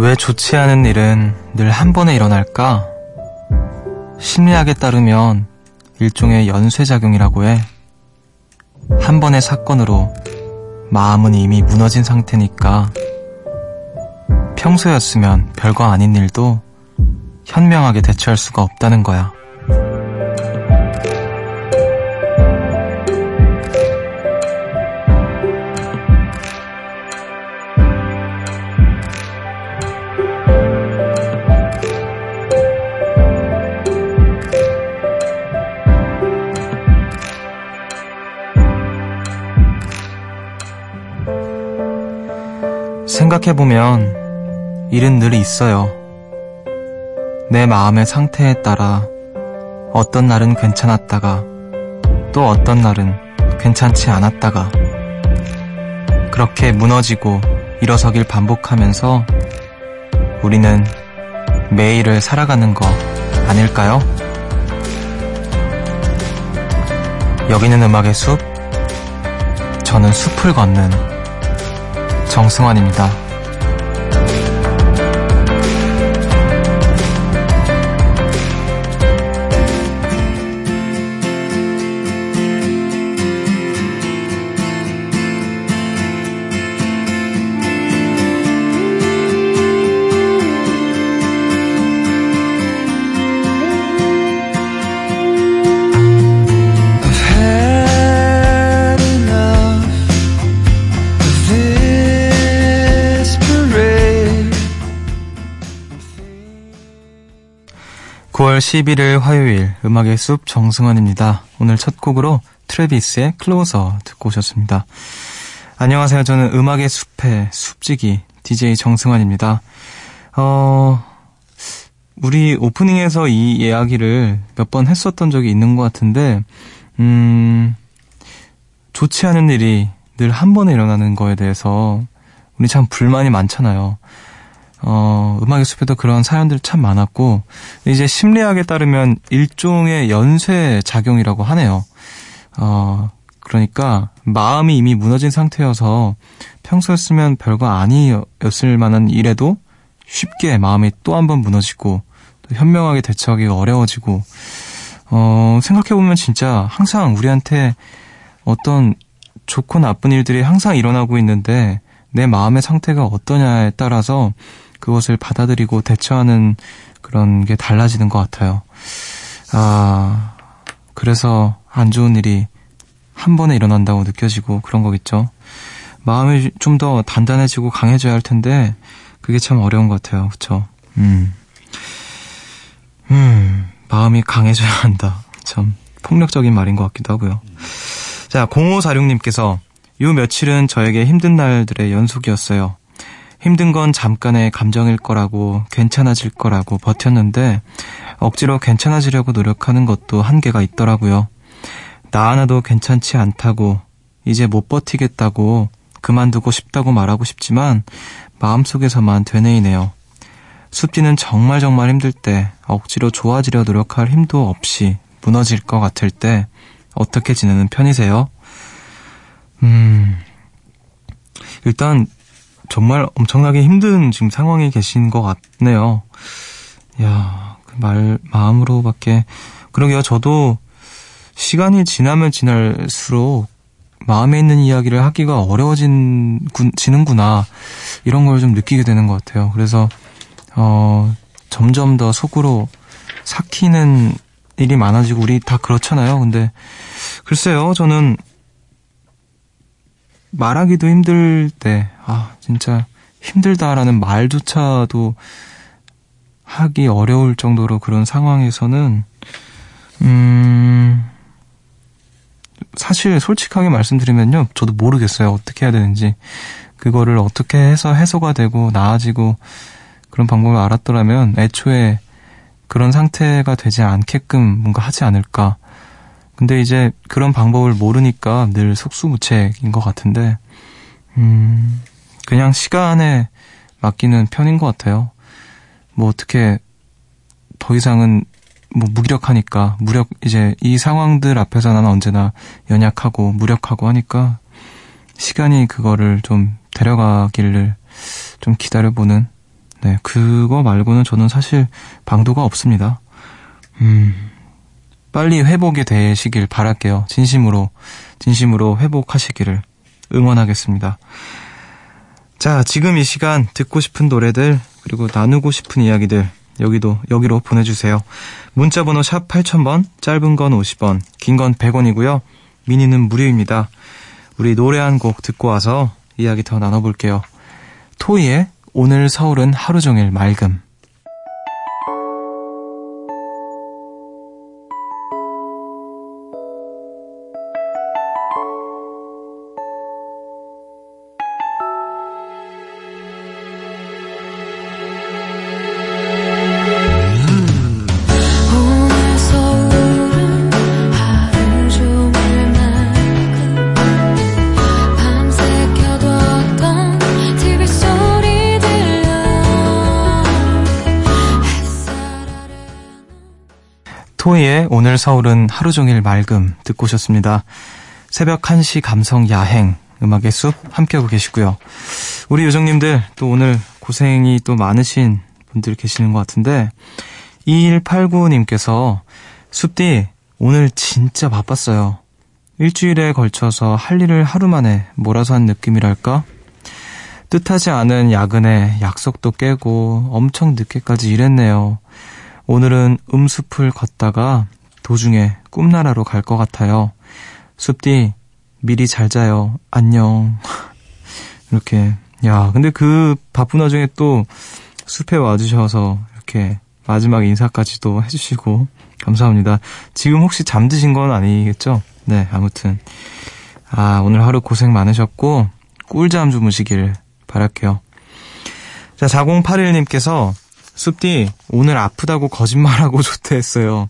왜 좋지 않은 일은 늘 한 번에 일어날까? 심리학에 따르면 일종의 연쇄작용이라고 해. 한 번의 사건으로 마음은 이미 무너진 상태니까 평소였으면 별거 아닌 일도 현명하게 대처할 수가 없다는 거야. 생각해보면 일은 늘 있어요. 내 마음의 상태에 따라 어떤 날은 괜찮았다가 또 어떤 날은 괜찮지 않았다가 그렇게 무너지고 일어서길 반복하면서 우리는 매일을 살아가는 거 아닐까요? 여기는 음악의 숲, 저는 숲을 걷는 정승환입니다. (9월 11일) 화요일 음악의 숲 정승환입니다. 오늘 첫 곡으로 트래비스의 클로저 듣고 오셨습니다. 안녕하세요. 저는 음악의 숲의 숲지기 DJ 정승환입니다. 어, 우리 오프닝에서 이 이야기를 몇 번 했었던 적이 있는 것 같은데, 음, 좋지 않은 일이 늘 한 번에 일어나는 거에 대해서 우리 참 불만이 많잖아요. 어, 음악의 숲에도 그런 사연들 참 많았고, 이제 심리학에 따르면 일종의 연쇄 작용이라고 하네요. 어, 그러니까 마음이 이미 무너진 상태여서 평소였으면 별거 아니었을 만한 일에도 쉽게 마음이 또 한 번 무너지고 또 현명하게 대처하기가 어려워지고 어, 생각해보면 진짜 항상 우리한테 어떤 좋고 나쁜 일들이 항상 일어나고 있는데 내 마음의 상태가 어떠냐에 따라서 그것을 받아들이고 대처하는 그런 게 달라지는 것 같아요. 아, 그래서 안 좋은 일이 한 번에 일어난다고 느껴지고 그런 거겠죠. 마음이 좀 더 단단해지고 강해져야 할 텐데 그게 참 어려운 것 같아요. 그쵸? 음. 음, 마음이 강해져야 한다. 참 폭력적인 말인 것 같기도 하고요. 자, 0546님께서 요 며칠은 저에게 힘든 날들의 연속이었어요. 힘든 건 잠깐의 감정일 거라고 괜찮아질 거라고 버텼는데 억지로 괜찮아지려고 노력하는 것도 한계가 있더라고요. 나 하나도 괜찮지 않다고 이제 못 버티겠다고 그만두고 싶다고 말하고 싶지만 마음속에서만 되뇌이네요. 숲지는 정말 정말 힘들 때 억지로 좋아지려 노력할 힘도 없이 무너질 것 같을 때 어떻게 지내는 편이세요? 음, 일단 정말 엄청나게 힘든 지금 상황에 계신 것 같네요. 야, 그 말, 마음으로밖에. 그러게요. 저도 시간이 지나면 지날수록 마음에 있는 이야기를 하기가 어려워진, 지는구나. 이런 걸 좀 느끼게 되는 것 같아요. 그래서, 어, 점점 더 속으로 삭히는 일이 많아지고 우리 다 그렇잖아요. 근데, 글쎄요. 저는 말하기도 힘들 때, 아, 진짜 힘들다라는 말조차도 하기 어려울 정도로 그런 상황에서는, 음, 사실 솔직하게 말씀드리면요. 저도 모르겠어요. 어떻게 해야 되는지. 그거를 어떻게 해서 해소가 되고 나아지고 그런 방법을 알았더라면 애초에 그런 상태가 되지 않게끔 뭔가 하지 않을까. 근데 이제 그런 방법을 모르니까 늘 속수무책인 것 같은데, 음, 그냥 시간에 맡기는 편인 것 같아요. 뭐 어떻게 더 이상은 뭐 무기력하니까 무력 이제 이 상황들 앞에서 나는 언제나 연약하고 무력하고 하니까 시간이 그거를 좀 데려가기를 좀 기다려보는 네, 그거 말고는 저는 사실 방도가 없습니다. 음, 빨리 회복이 되시길 바랄게요. 진심으로, 진심으로 회복하시기를 응원하겠습니다. 자, 지금 이 시간 듣고 싶은 노래들, 그리고 나누고 싶은 이야기들, 여기도, 여기로 보내주세요. 문자번호 샵 8000번, 짧은 건 50원, 긴 건 100원이고요. 미니는 무료입니다. 우리 노래 한 곡 듣고 와서 이야기 더 나눠볼게요. 토이의 오늘 서울은 하루 종일 맑음. 오늘 서울은 하루 종일 맑음 듣고 오셨습니다. 새벽 1시 감성 야행 음악의 숲 함께하고 계시고요. 우리 요정님들 또 오늘 고생이 또 많으신 분들 계시는 것 같은데 2189님께서 숲디 오늘 진짜 바빴어요. 일주일에 걸쳐서 할 일을 하루 만에 몰아서 한 느낌이랄까? 뜻하지 않은 야근에 약속도 깨고 엄청 늦게까지 일했네요. 오늘은 음숲을 걷다가 도중에 꿈나라로 갈 것 같아요. 숲디, 미리 잘 자요. 안녕. 이렇게. 야, 근데 그 바쁜 와중에 또 숲에 와주셔서 이렇게 마지막 인사까지도 해주시고 감사합니다. 지금 혹시 잠드신 건 아니겠죠? 네, 아무튼. 아, 오늘 하루 고생 많으셨고 꿀잠 주무시길 바랄게요. 자, 4081님께서 숲디, 오늘 아프다고 거짓말하고 조퇴했어요.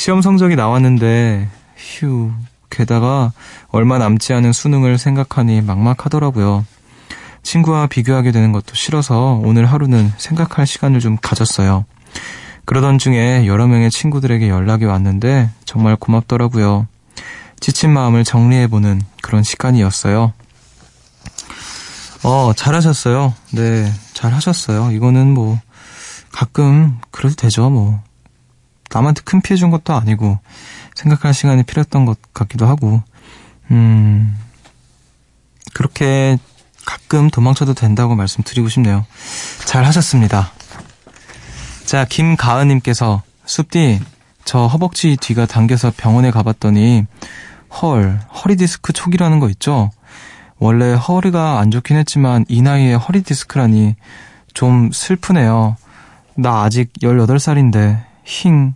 시험 성적이 나왔는데, 휴, 게다가 얼마 남지 않은 수능을 생각하니 막막하더라고요. 친구와 비교하게 되는 것도 싫어서 오늘 하루는 생각할 시간을 좀 가졌어요. 그러던 중에 여러 명의 친구들에게 연락이 왔는데 정말 고맙더라고요. 지친 마음을 정리해보는 그런 시간이었어요. 어, 잘하셨어요. 네, 잘하셨어요. 이거는 뭐, 가끔 그래도 되죠, 뭐. 남한테 큰 피해 준 것도 아니고, 생각할 시간이 필요했던 것 같기도 하고, 음, 그렇게 가끔 도망쳐도 된다고 말씀드리고 싶네요. 잘 하셨습니다. 자, 김가은님께서, 숲디, 저 허벅지 뒤가 당겨서 병원에 가봤더니, 헐, 허리 디스크 초기라는 거 있죠? 원래 허리가 안 좋긴 했지만, 이 나이에 허리 디스크라니, 좀 슬프네요. 나 아직 18살인데, 힝.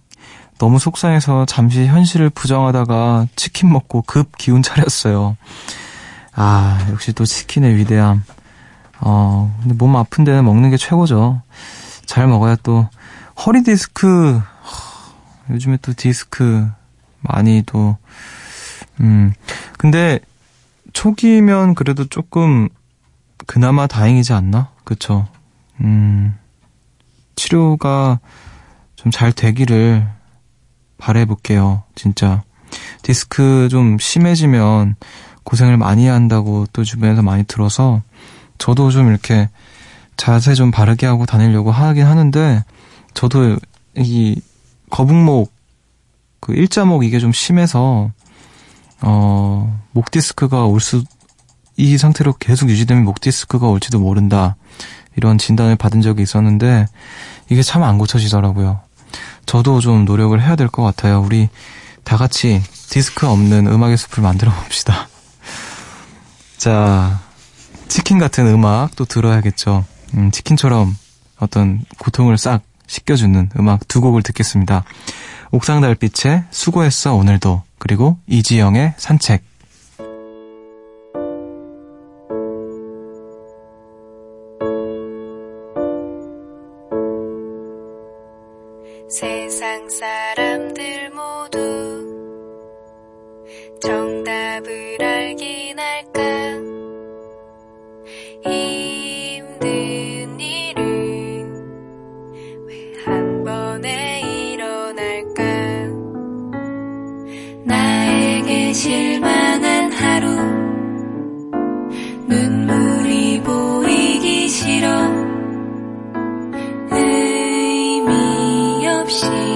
너무 속상해서 잠시 현실을 부정하다가 치킨 먹고 급 기운 차렸어요. 아, 역시 또 치킨의 위대함. 어, 근데 몸 아픈 데는 먹는 게 최고죠. 잘 먹어야 또, 허리 디스크, 요즘에 또 디스크 많이 또, 음, 근데 초기면 그래도 조금 그나마 다행이지 않나? 그쵸? 음, 치료가 좀 잘 되기를 바래볼게요. 진짜. 디스크 좀 심해지면 고생을 많이 한다고 또 주변에서 많이 들어서 저도 좀 이렇게 자세 좀 바르게 하고 다니려고 하긴 하는데 저도 이 거북목 그 일자목 이게 좀 심해서 어 목 디스크가 올 수 이 상태로 계속 유지되면 목 디스크가 올지도 모른다 이런 진단을 받은 적이 있었는데 이게 참 안 고쳐지더라고요. 저도 좀 노력을 해야 될 것 같아요. 우리 다 같이 디스크 없는 음악의 숲을 만들어 봅시다. 자, 치킨 같은 음악 또 들어야겠죠. 음, 치킨처럼 어떤 고통을 싹 씻겨주는 음악 두 곡을 듣겠습니다. 옥상 달빛의 수고했어 오늘도 그리고 이지영의 산책 없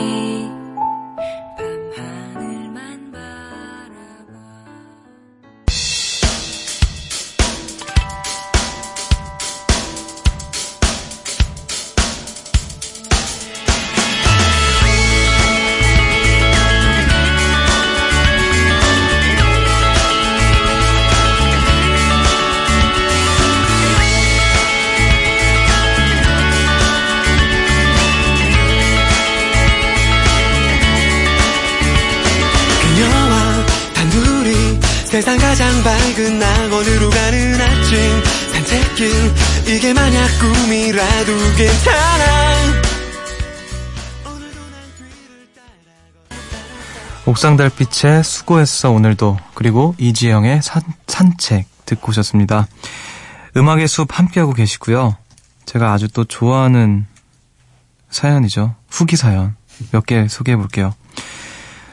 옥상 달빛에 수고했어 오늘도 그리고 이지영의 산, 산책 듣고 오셨습니다. 음악의 숲 함께하고 계시고요. 제가 아주 또 좋아하는 사연이죠. 후기 사연 몇 개 소개해 볼게요.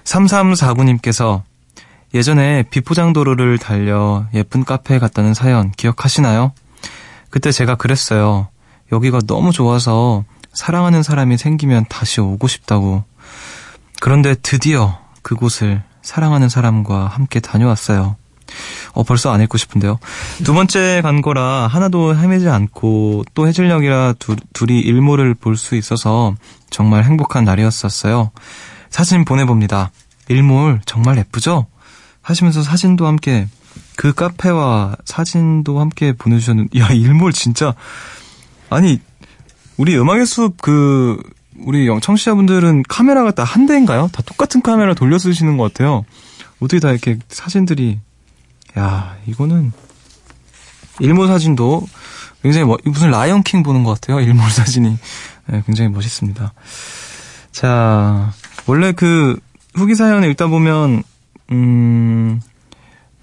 3349님께서 예전에 비포장도로를 달려 예쁜 카페에 갔다는 사연 기억하시나요? 그때 제가 그랬어요. 여기가 너무 좋아서 사랑하는 사람이 생기면 다시 오고 싶다고. 그런데 드디어 그곳을 사랑하는 사람과 함께 다녀왔어요. 어, 벌써 안 읽고 싶은데요. 두 번째 간 거라 하나도 헤매지 않고 또 해질녘이라 두, 둘이 일몰을 볼 수 있어서 정말 행복한 날이었었어요. 사진 보내봅니다. 일몰 정말 예쁘죠? 하시면서 사진도 함께 그 카페와 사진도 함께 보내주셨는데 야 일몰 진짜 아니 우리 음악의 숲 그 우리 영- 청취자분들은 카메라가 다 한 대인가요? 다 똑같은 카메라 돌려 쓰시는 것 같아요. 어떻게 다 이렇게 사진들이 야 이거는 일몰 사진도 굉장히 멋- 무슨 라이언 킹 보는 것 같아요. 일몰 사진이 네, 굉장히 멋있습니다. 자 원래 그 후기 사연을 읽다 보면 음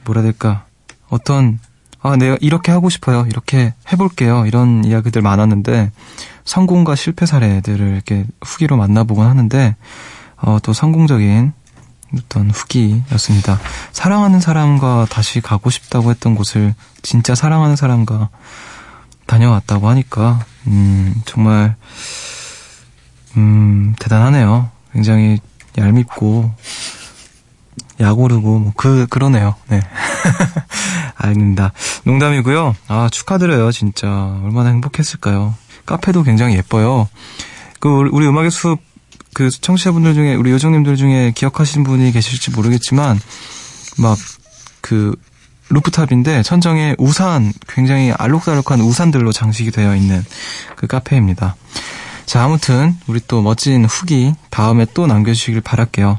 뭐라 해야 될까 어떤 아 내가 이렇게 하고 싶어요 이렇게 해볼게요 이런 이야기들 많았는데 성공과 실패 사례들을 이렇게 후기로 만나보곤 하는데 어, 또 성공적인 어떤 후기였습니다. 사랑하는 사람과 다시 가고 싶다고 했던 곳을 진짜 사랑하는 사람과 다녀왔다고 하니까 음 정말 음 대단하네요. 굉장히 얄밉고 약오르고 뭐 그 그러네요. 네. 아닙니다. 농담이고요. 아 축하드려요. 진짜 얼마나 행복했을까요. 카페도 굉장히 예뻐요. 그 우리- 음악의 숲 그 청취자분들 중에 우리 요정님들 중에 기억하시는 분이 계실지 모르겠지만 막 그 루프탑인데 천정에 우산 굉장히 알록달록한 우산들로 장식이 되어 있는 그 카페입니다. 자 아무튼 우리 또 멋진 후기 다음에 또 남겨주시길 바랄게요.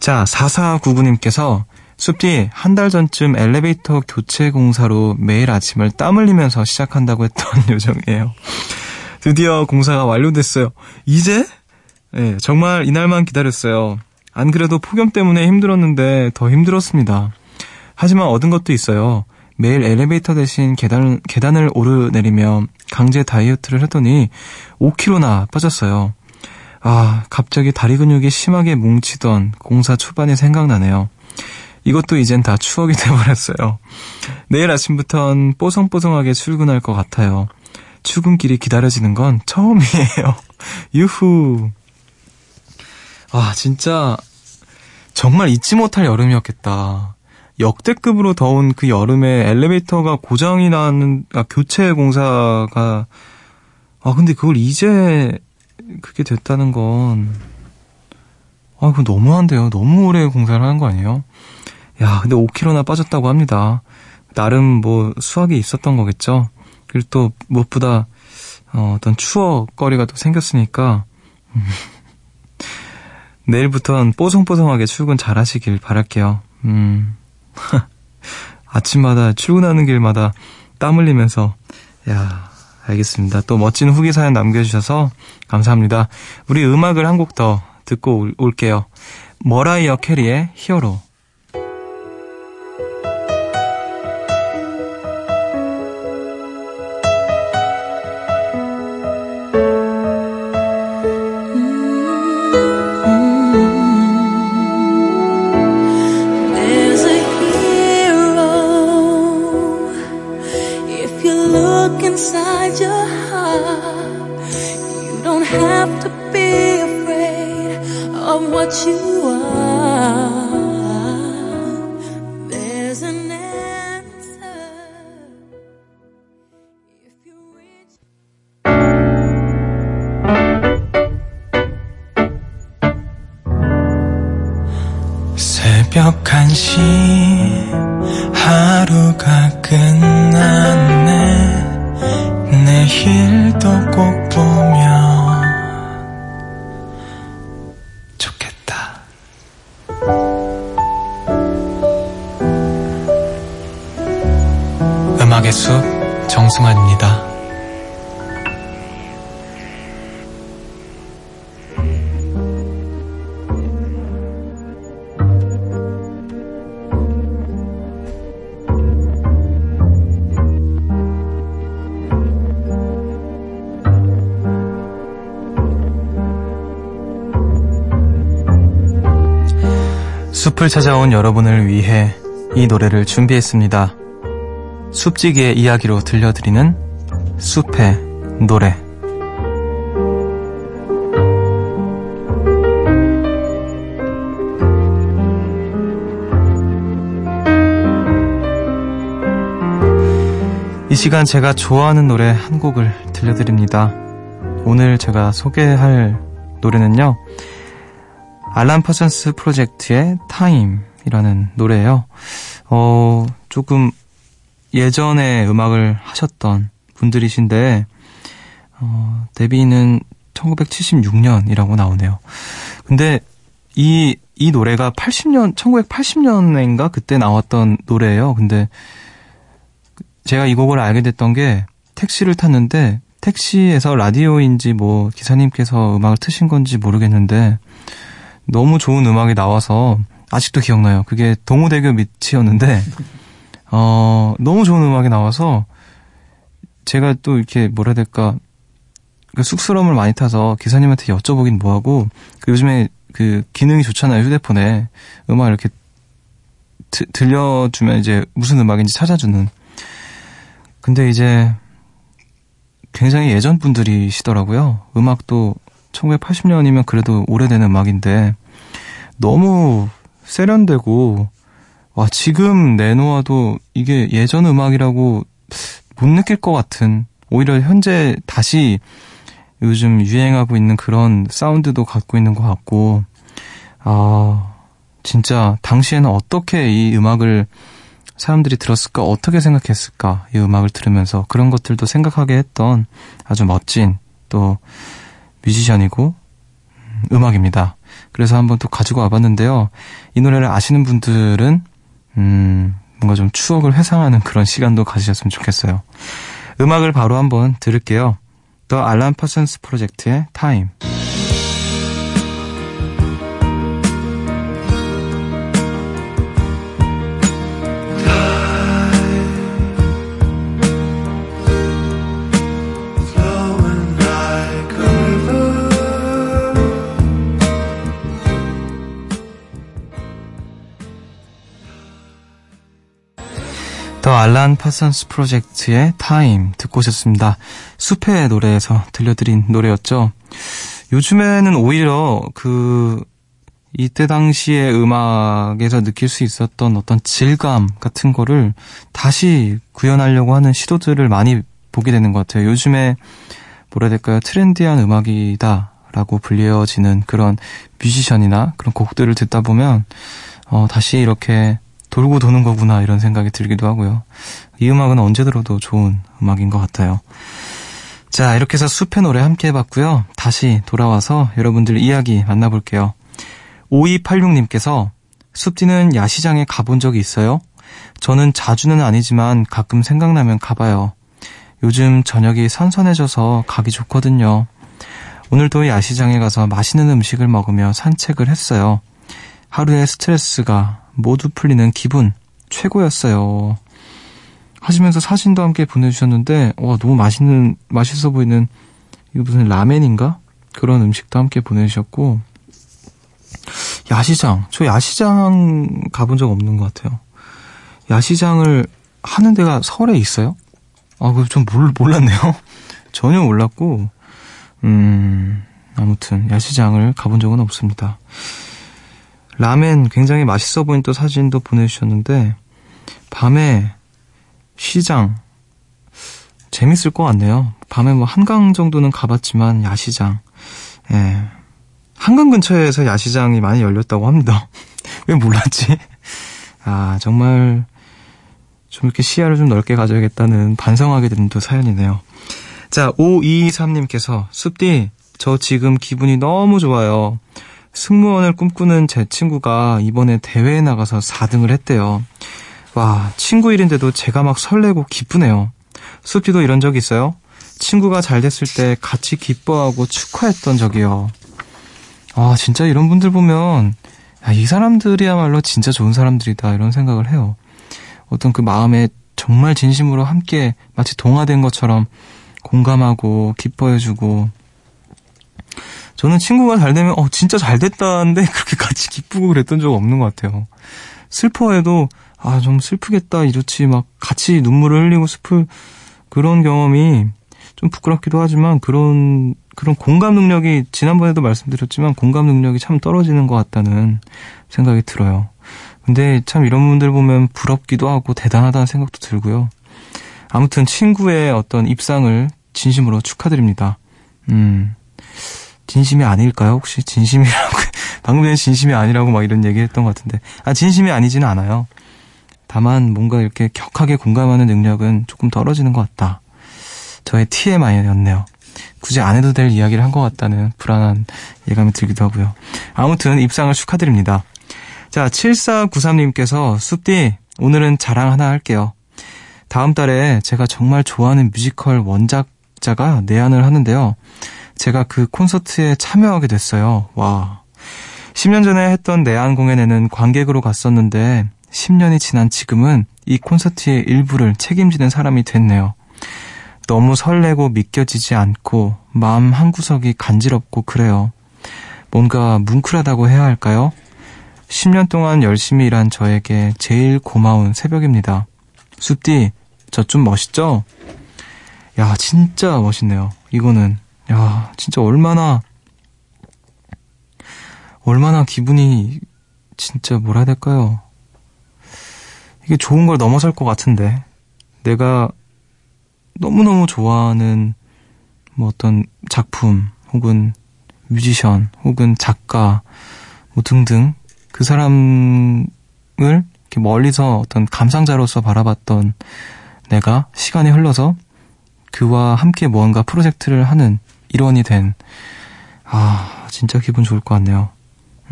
자 4499님께서 숲디 한 달 전쯤 엘리베이터 교체 공사로 매일 아침을 땀 흘리면서 시작한다고 했던 요정이에요. 드디어 공사가 완료됐어요. 이제? 네, 정말 이날만 기다렸어요. 안 그래도 폭염 때문에 힘들었는데 더 힘들었습니다. 하지만 얻은 것도 있어요. 매일 엘리베이터 대신 계단, 계단을 오르내리며 강제 다이어트를 했더니 5kg나 빠졌어요. 아, 갑자기 다리 근육이 심하게 뭉치던 공사 초반이 생각나네요. 이것도 이젠 다 추억이 돼버렸어요. 내일 아침부턴 뽀송뽀송하게 출근할 것 같아요. 출근길이 기다려지는 건 처음이에요. 유후. 아, 진짜, 정말 잊지 못할 여름이었겠다. 역대급으로 더운 그 여름에 엘리베이터가 고장이 나는, 아, 교체 공사가, 아, 근데 그걸 이제, 그게 됐다는 건, 아, 그거 너무한데요. 너무 오래 공사를 하는 거 아니에요? 야, 근데 5kg나 빠졌다고 합니다. 나름 뭐 수학이 있었던 거겠죠. 그리고 또 무엇보다 어, 어떤 추억거리가 또 생겼으니까 음, 내일부터는 뽀송뽀송하게 출근 잘 하시길 바랄게요. 음. 아침마다 출근하는 길마다 땀 흘리면서 야 알겠습니다. 또 멋진 후기 사연 남겨주셔서 감사합니다. 우리 음악을 한 곡 더 듣고 올- 올게요. 머라이어 캐리의 히어로. 숲을 찾아온 여러분을 위해 이 노래를 준비했습니다. 숲지기의 이야기로 들려드리는 숲의 노래. 이 시간 제가 좋아하는 노래 한 곡을 들려드립니다. 오늘 제가 소개할 노래는요. 알란 퍼슨스 프로젝트의 타임이라는 노래예요. 어, 조금 예전에 음악을 하셨던 분들이신데 어, 데뷔는 1976년이라고 나오네요. 근데 이, 이 노래가 80년, 1980년인가 그때 나왔던 노래예요. 근데 제가 이 곡을 알게 됐던 게 택시를 탔는데 택시에서 라디오인지 뭐 기사님께서 음악을 트신 건지 모르겠는데 너무 좋은 음악이 나와서 아직도 기억나요. 그게 동호대교 밑이었는데 어 너무 좋은 음악이 나와서 제가 또 이렇게 뭐라 해야 될까? 그 쑥스러움을 많이 타서 기사님한테 여쭤보긴 뭐하고 그 요즘에 그 기능이 좋잖아요 휴대폰에. 음악 이렇게 드- 들려주면 이제 무슨 음악인지 찾아주는. 근데 이제 굉장히 예전 분들이시더라고요. 음악도 1980년이면 그래도 오래된 음악인데 너무 세련되고 와 지금 내놓아도 이게 예전 음악이라고 못 느낄 것 같은 오히려 현재 다시 요즘 유행하고 있는 그런 사운드도 갖고 있는 것 같고 아 진짜 당시에는 어떻게 이 음악을 사람들이 들었을까 어떻게 생각했을까 이 음악을 들으면서 그런 것들도 생각하게 했던 아주 멋진 또 뮤지션이고 음, 음악입니다. 그래서 한번 또 가지고 와봤는데요. 이 노래를 아시는 분들은 음, 뭔가 좀 추억을 회상하는 그런 시간도 가지셨으면 좋겠어요. 음악을 바로 한번 들을게요. 더 알란 파슨스 프로젝트의 타임. The Alan Parsons Project의 Time 듣고 오셨습니다. 숲의 노래에서 들려드린 노래였죠. 요즘에는 오히려 그 이때 당시의 음악에서 느낄 수 있었던 어떤 질감 같은 거를 다시 구현하려고 하는 시도들을 많이 보게 되는 것 같아요. 요즘에 뭐라 해야 될까요? 트렌디한 음악이다라고 불려지는 그런 뮤지션이나 그런 곡들을 듣다 보면 어, 다시 이렇게 돌고 도는 거구나 이런 생각이 들기도 하고요. 이 음악은 언제 들어도 좋은 음악인 것 같아요. 자, 이렇게 해서 숲의 노래 함께 해봤고요. 다시 돌아와서 여러분들 이야기 만나볼게요. 5286님께서 숲디는 야시장에 가본 적이 있어요? 저는 자주는 아니지만 가끔 생각나면 가봐요. 요즘 저녁이 선선해져서 가기 좋거든요. 오늘도 야시장에 가서 맛있는 음식을 먹으며 산책을 했어요. 하루의 스트레스가 모두 풀리는 기분 최고였어요. 하시면서 사진도 함께 보내주셨는데 와 너무 맛있는 맛있어 보이는 이거 무슨 라멘인가 그런 음식도 함께 보내주셨고 야시장 저 야시장 가본 적 없는 것 같아요. 야시장을 하는 데가 서울에 있어요? 아 그거 좀 몰, 몰랐네요. 전혀 몰랐고 음 아무튼 야시장을 가본 적은 없습니다. 라멘 굉장히 맛있어 보인 또 사진도 보내주셨는데 밤에 시장 재밌을 것 같네요. 밤에 뭐 한강 정도는 가봤지만 야시장 예. 한강 근처에서 야시장이 많이 열렸다고 합니다. 왜 몰랐지? 아 정말 좀 이렇게 시야를 좀 넓게 가져야겠다는 반성하게 되는 또 사연이네요. 자, 5223님께서, 숲디, 저 지금 기분이 너무 좋아요. 승무원을 꿈꾸는 제 친구가 이번에 대회에 나가서 4등을 했대요. 와, 친구 일인데도 제가 막 설레고 기쁘네요. 숲디도 이런 적 있어요? 친구가 잘 됐을 때 같이 기뻐하고 축하했던 적이요. 아, 진짜 이런 분들 보면, 야, 이 사람들이야말로 진짜 좋은 사람들이다, 이런 생각을 해요. 어떤 그 마음에 정말 진심으로 함께 마치 동화된 것처럼 공감하고 기뻐해주고 저는 친구가 잘 되면 어 진짜 잘 됐다는데 그렇게 같이 기쁘고 그랬던 적 없는 것 같아요. 슬퍼해도 아 좀 슬프겠다 이렇지 막 같이 눈물을 흘리고 슬플 그런 경험이 좀 부끄럽기도 하지만 그런 그런 공감 능력이 지난번에도 말씀드렸지만 공감 능력이 참 떨어지는 것 같다는 생각이 들어요. 근데 참 이런 분들 보면 부럽기도 하고 대단하다는 생각도 들고요. 아무튼 친구의 어떤 입상을 진심으로 축하드립니다. 음, 진심이 아닐까요? 혹시 진심이라고, 방금 전에 진심이 아니라고 막 이런 얘기 했던 것 같은데. 아, 진심이 아니지는 않아요. 다만 뭔가 이렇게 격하게 공감하는 능력은 조금 떨어지는 것 같다. 저의 TMI였네요. 굳이 안 해도 될 이야기를 한 것 같다는 불안한 예감이 들기도 하고요. 아무튼 입상을 축하드립니다. 자, 7493님께서 숲디, 오늘은 자랑 하나 할게요. 다음 달에 제가 정말 좋아하는 뮤지컬 원작자가 내한을 하는데요. 제가 그 콘서트에 참여하게 됐어요. 와. 10년 전에 했던 내한 공연에는 관객으로 갔었는데 10년이 지난 지금은 이 콘서트의 일부를 책임지는 사람이 됐네요. 너무 설레고 믿겨지지 않고 마음 한구석이 간지럽고 그래요. 뭔가 뭉클하다고 해야 할까요? 10년 동안 열심히 일한 저에게 제일 고마운 새벽입니다. 숲디, 저 좀 멋있죠? 야, 진짜 멋있네요. 이거는. 야, 진짜 얼마나, 얼마나 기분이, 진짜 뭐라 해야 될까요? 이게 좋은 걸 넘어설 것 같은데. 내가 너무너무 좋아하는 뭐 어떤 작품, 혹은 뮤지션, 혹은 작가, 뭐 등등. 그 사람을 이렇게 멀리서 어떤 감상자로서 바라봤던 내가 시간이 흘러서 그와 함께 무언가 프로젝트를 하는 일원이 된, 아, 진짜 기분 좋을 것 같네요.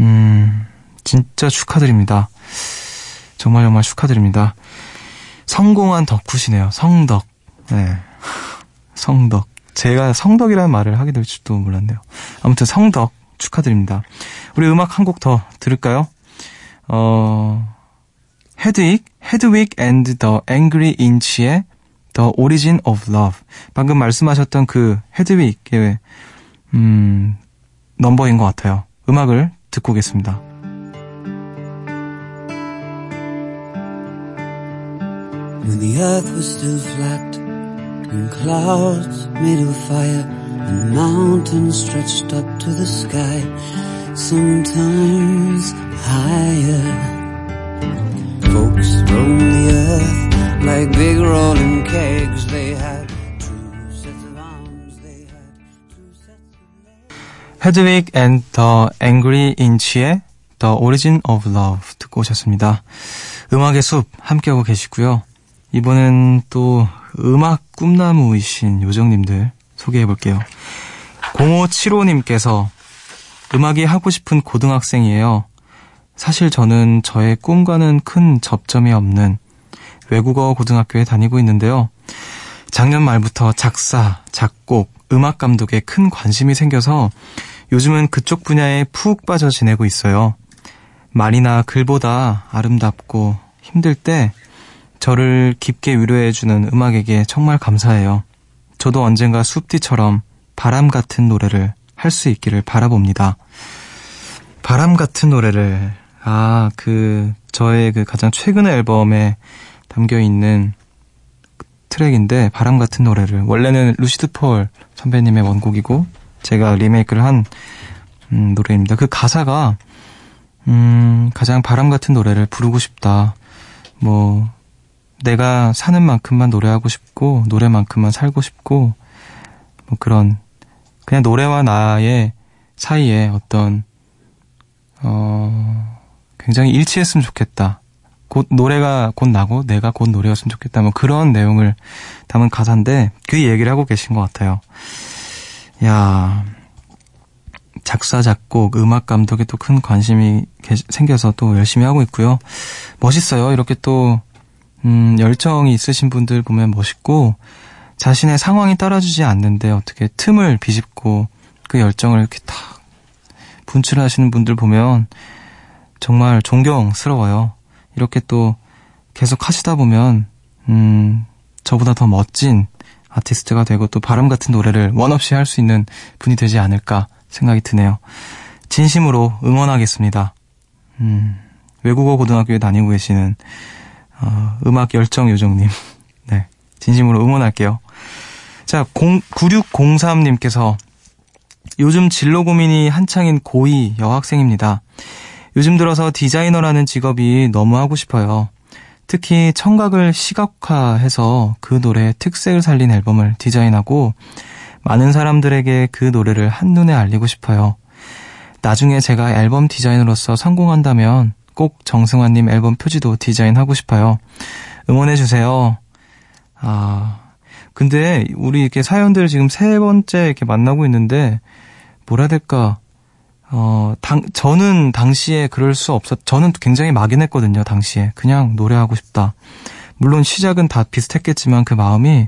음, 진짜 축하드립니다. 정말 정말 축하드립니다. 성공한 덕후시네요. 성덕. 네. 성덕. 제가 성덕이라는 말을 하게 될 줄도 몰랐네요. 아무튼 성덕 축하드립니다. 우리 음악 한 곡 더 들을까요? 어, 헤드윅, 헤드윅 and the Angry Inch의 The Origin of Love. 방금 말씀하셨던 그 헤드윅의 음, 넘버인 것 같아요. 음악을 듣고 오겠습니다. When the earth was still flat and clouds made of fire and mountains stretched up to the sky, sometimes higher. Folks roamed the earth like big rolling kegs. They had. 헤드윅 and the Angry Inch의 The Origin of Love 듣고 오셨습니다. 음악의 숲 함께하고 계시고요. 이번엔 또 음악 꿈나무이신 요정님들 소개해 볼게요. 0575님께서 음악이 하고 싶은 고등학생이에요. 사실 저는 저의 꿈과는 큰 접점이 없는 외국어 고등학교에 다니고 있는데요. 작년 말부터 작사, 작곡, 음악 감독에 큰 관심이 생겨서 요즘은 그쪽 분야에 푹 빠져 지내고 있어요. 말이나 글보다 아름답고 힘들 때 저를 깊게 위로해주는 음악에게 정말 감사해요. 저도 언젠가 숲디처럼 바람 같은 노래를 할 수 있기를 바라봅니다. 바람 같은 노래를, 아, 그, 저의 그 가장 최근의 앨범에 담겨 있는 트랙인데, 바람 같은 노래를. 원래는 루시드 폴 선배님의 원곡이고, 제가 리메이크를 한 음, 노래입니다. 그 가사가 음, 가장 바람 같은 노래를 부르고 싶다. 뭐 내가 사는 만큼만 노래하고 싶고 노래만큼만 살고 싶고 뭐 그런 그냥 노래와 나의 사이에 어떤 어 굉장히 일치했으면 좋겠다. 곧 노래가 곧 나고 내가 곧 노래였으면 좋겠다. 뭐 그런 내용을 담은 가사인데 그 얘기를 하고 계신 것 같아요. 야 작사 작곡 음악 감독에 또 큰 관심이 게- 생겨서 또 열심히 하고 있고요. 멋있어요. 이렇게 또 음, 열정이 있으신 분들 보면 멋있고 자신의 상황이 따라주지 않는데 어떻게 틈을 비집고 그 열정을 이렇게 탁 분출하시는 분들 보면 정말 존경스러워요. 이렇게 또 계속 하시다 보면 음, 저보다 더 멋진 아티스트가 되고 또 바람 같은 노래를 원 없이 할 수 있는 분이 되지 않을까 생각이 드네요. 진심으로 응원하겠습니다. 음, 외국어 고등학교에 다니고 계시는 어, 음악 열정 요정님. 네. 진심으로 응원할게요. 자, 0, 9603님께서 요즘 진로 고민이 한창인 고2 여학생입니다. 요즘 들어서 디자이너라는 직업이 너무 하고 싶어요. 특히 청각을 시각화해서 그 노래의 특색을 살린 앨범을 디자인하고 많은 사람들에게 그 노래를 한눈에 알리고 싶어요. 나중에 제가 앨범 디자이너로서 성공한다면 꼭 정승환님 앨범 표지도 디자인하고 싶어요. 응원해주세요. 아, 근데 우리 이렇게 사연들 지금 세 번째 이렇게 만나고 있는데 뭐라 해야 될까? 어, 당, 저는 당시에 그럴 수 없었, 저는 굉장히 막연했거든요, 당시에. 그냥 노래하고 싶다. 물론 시작은 다 비슷했겠지만 그 마음이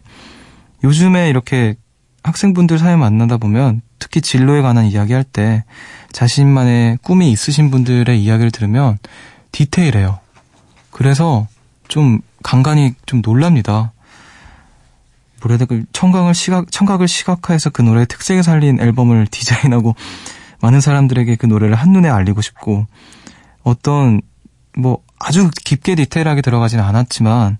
요즘에 이렇게 학생분들 사연 만나다 보면 특히 진로에 관한 이야기 할 때 자신만의 꿈이 있으신 분들의 이야기를 들으면 디테일해요. 그래서 좀 간간히 좀 놀랍니다. 뭐라 해야 될까, 청각을 시각, 청각을 시각화해서 그 노래의 특색을 살린 앨범을 디자인하고 많은 사람들에게 그 노래를 한눈에 알리고 싶고 어떤 뭐 아주 깊게 디테일하게 들어가지는 않았지만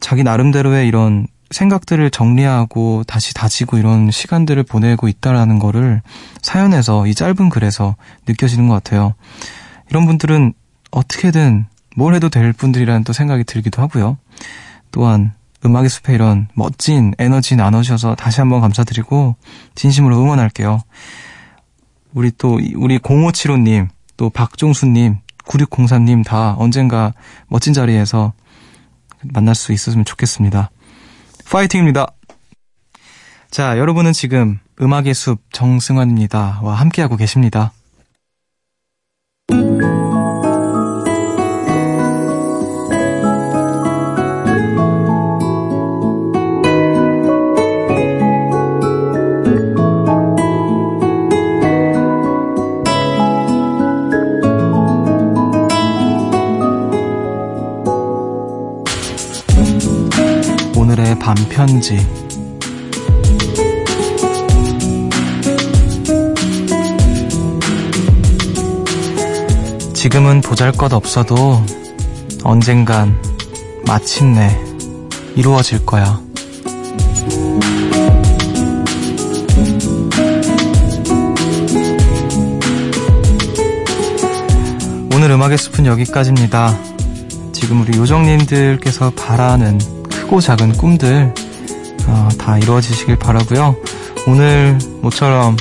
자기 나름대로의 이런 생각들을 정리하고 다시 다지고 이런 시간들을 보내고 있다라는 거를 사연에서 이 짧은 글에서 느껴지는 것 같아요. 이런 분들은 어떻게든 뭘 해도 될 분들이라는 또 생각이 들기도 하고요. 또한 음악의 숲에 이런 멋진 에너지 나눠주셔서 다시 한번 감사드리고 진심으로 응원할게요. 우리 또 우리 0575님 또 박종수님 9604님 다 언젠가 멋진 자리에서 만날 수 있었으면 좋겠습니다. 파이팅입니다. 자, 여러분은 지금 음악의 숲 정승환입니다. 와 함께하고 계십니다. 편지. 지금은 보잘 것 없어도 언젠간 마침내 이루어질 거야. 오늘 음악의 숲은 여기까지입니다. 지금 우리 요정님들께서 바라는 크고 작은 꿈들 어, 다 이루어지시길 바라고요. 오늘 모처럼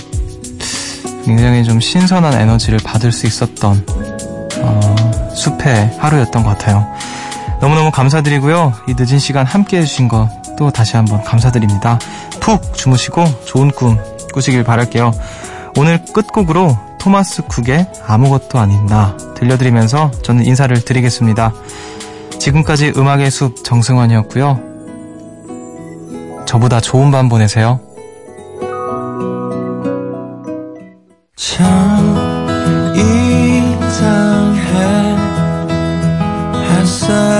굉장히 좀 신선한 에너지를 받을 수 있었던 어, 숲의 하루였던 것 같아요. 너무너무 감사드리고요. 이 늦은 시간 함께 해주신 거또 다시 한번 감사드립니다. 푹 주무시고 좋은 꿈 꾸시길 바랄게요. 오늘 끝곡으로 토마스 쿡의 아무것도 아닌 나 들려드리면서 저는 인사를 드리겠습니다. 지금까지 음악의 숲 정승환이었고요. 저보다 좋은 밤 보내세요. 참 이상해 햇살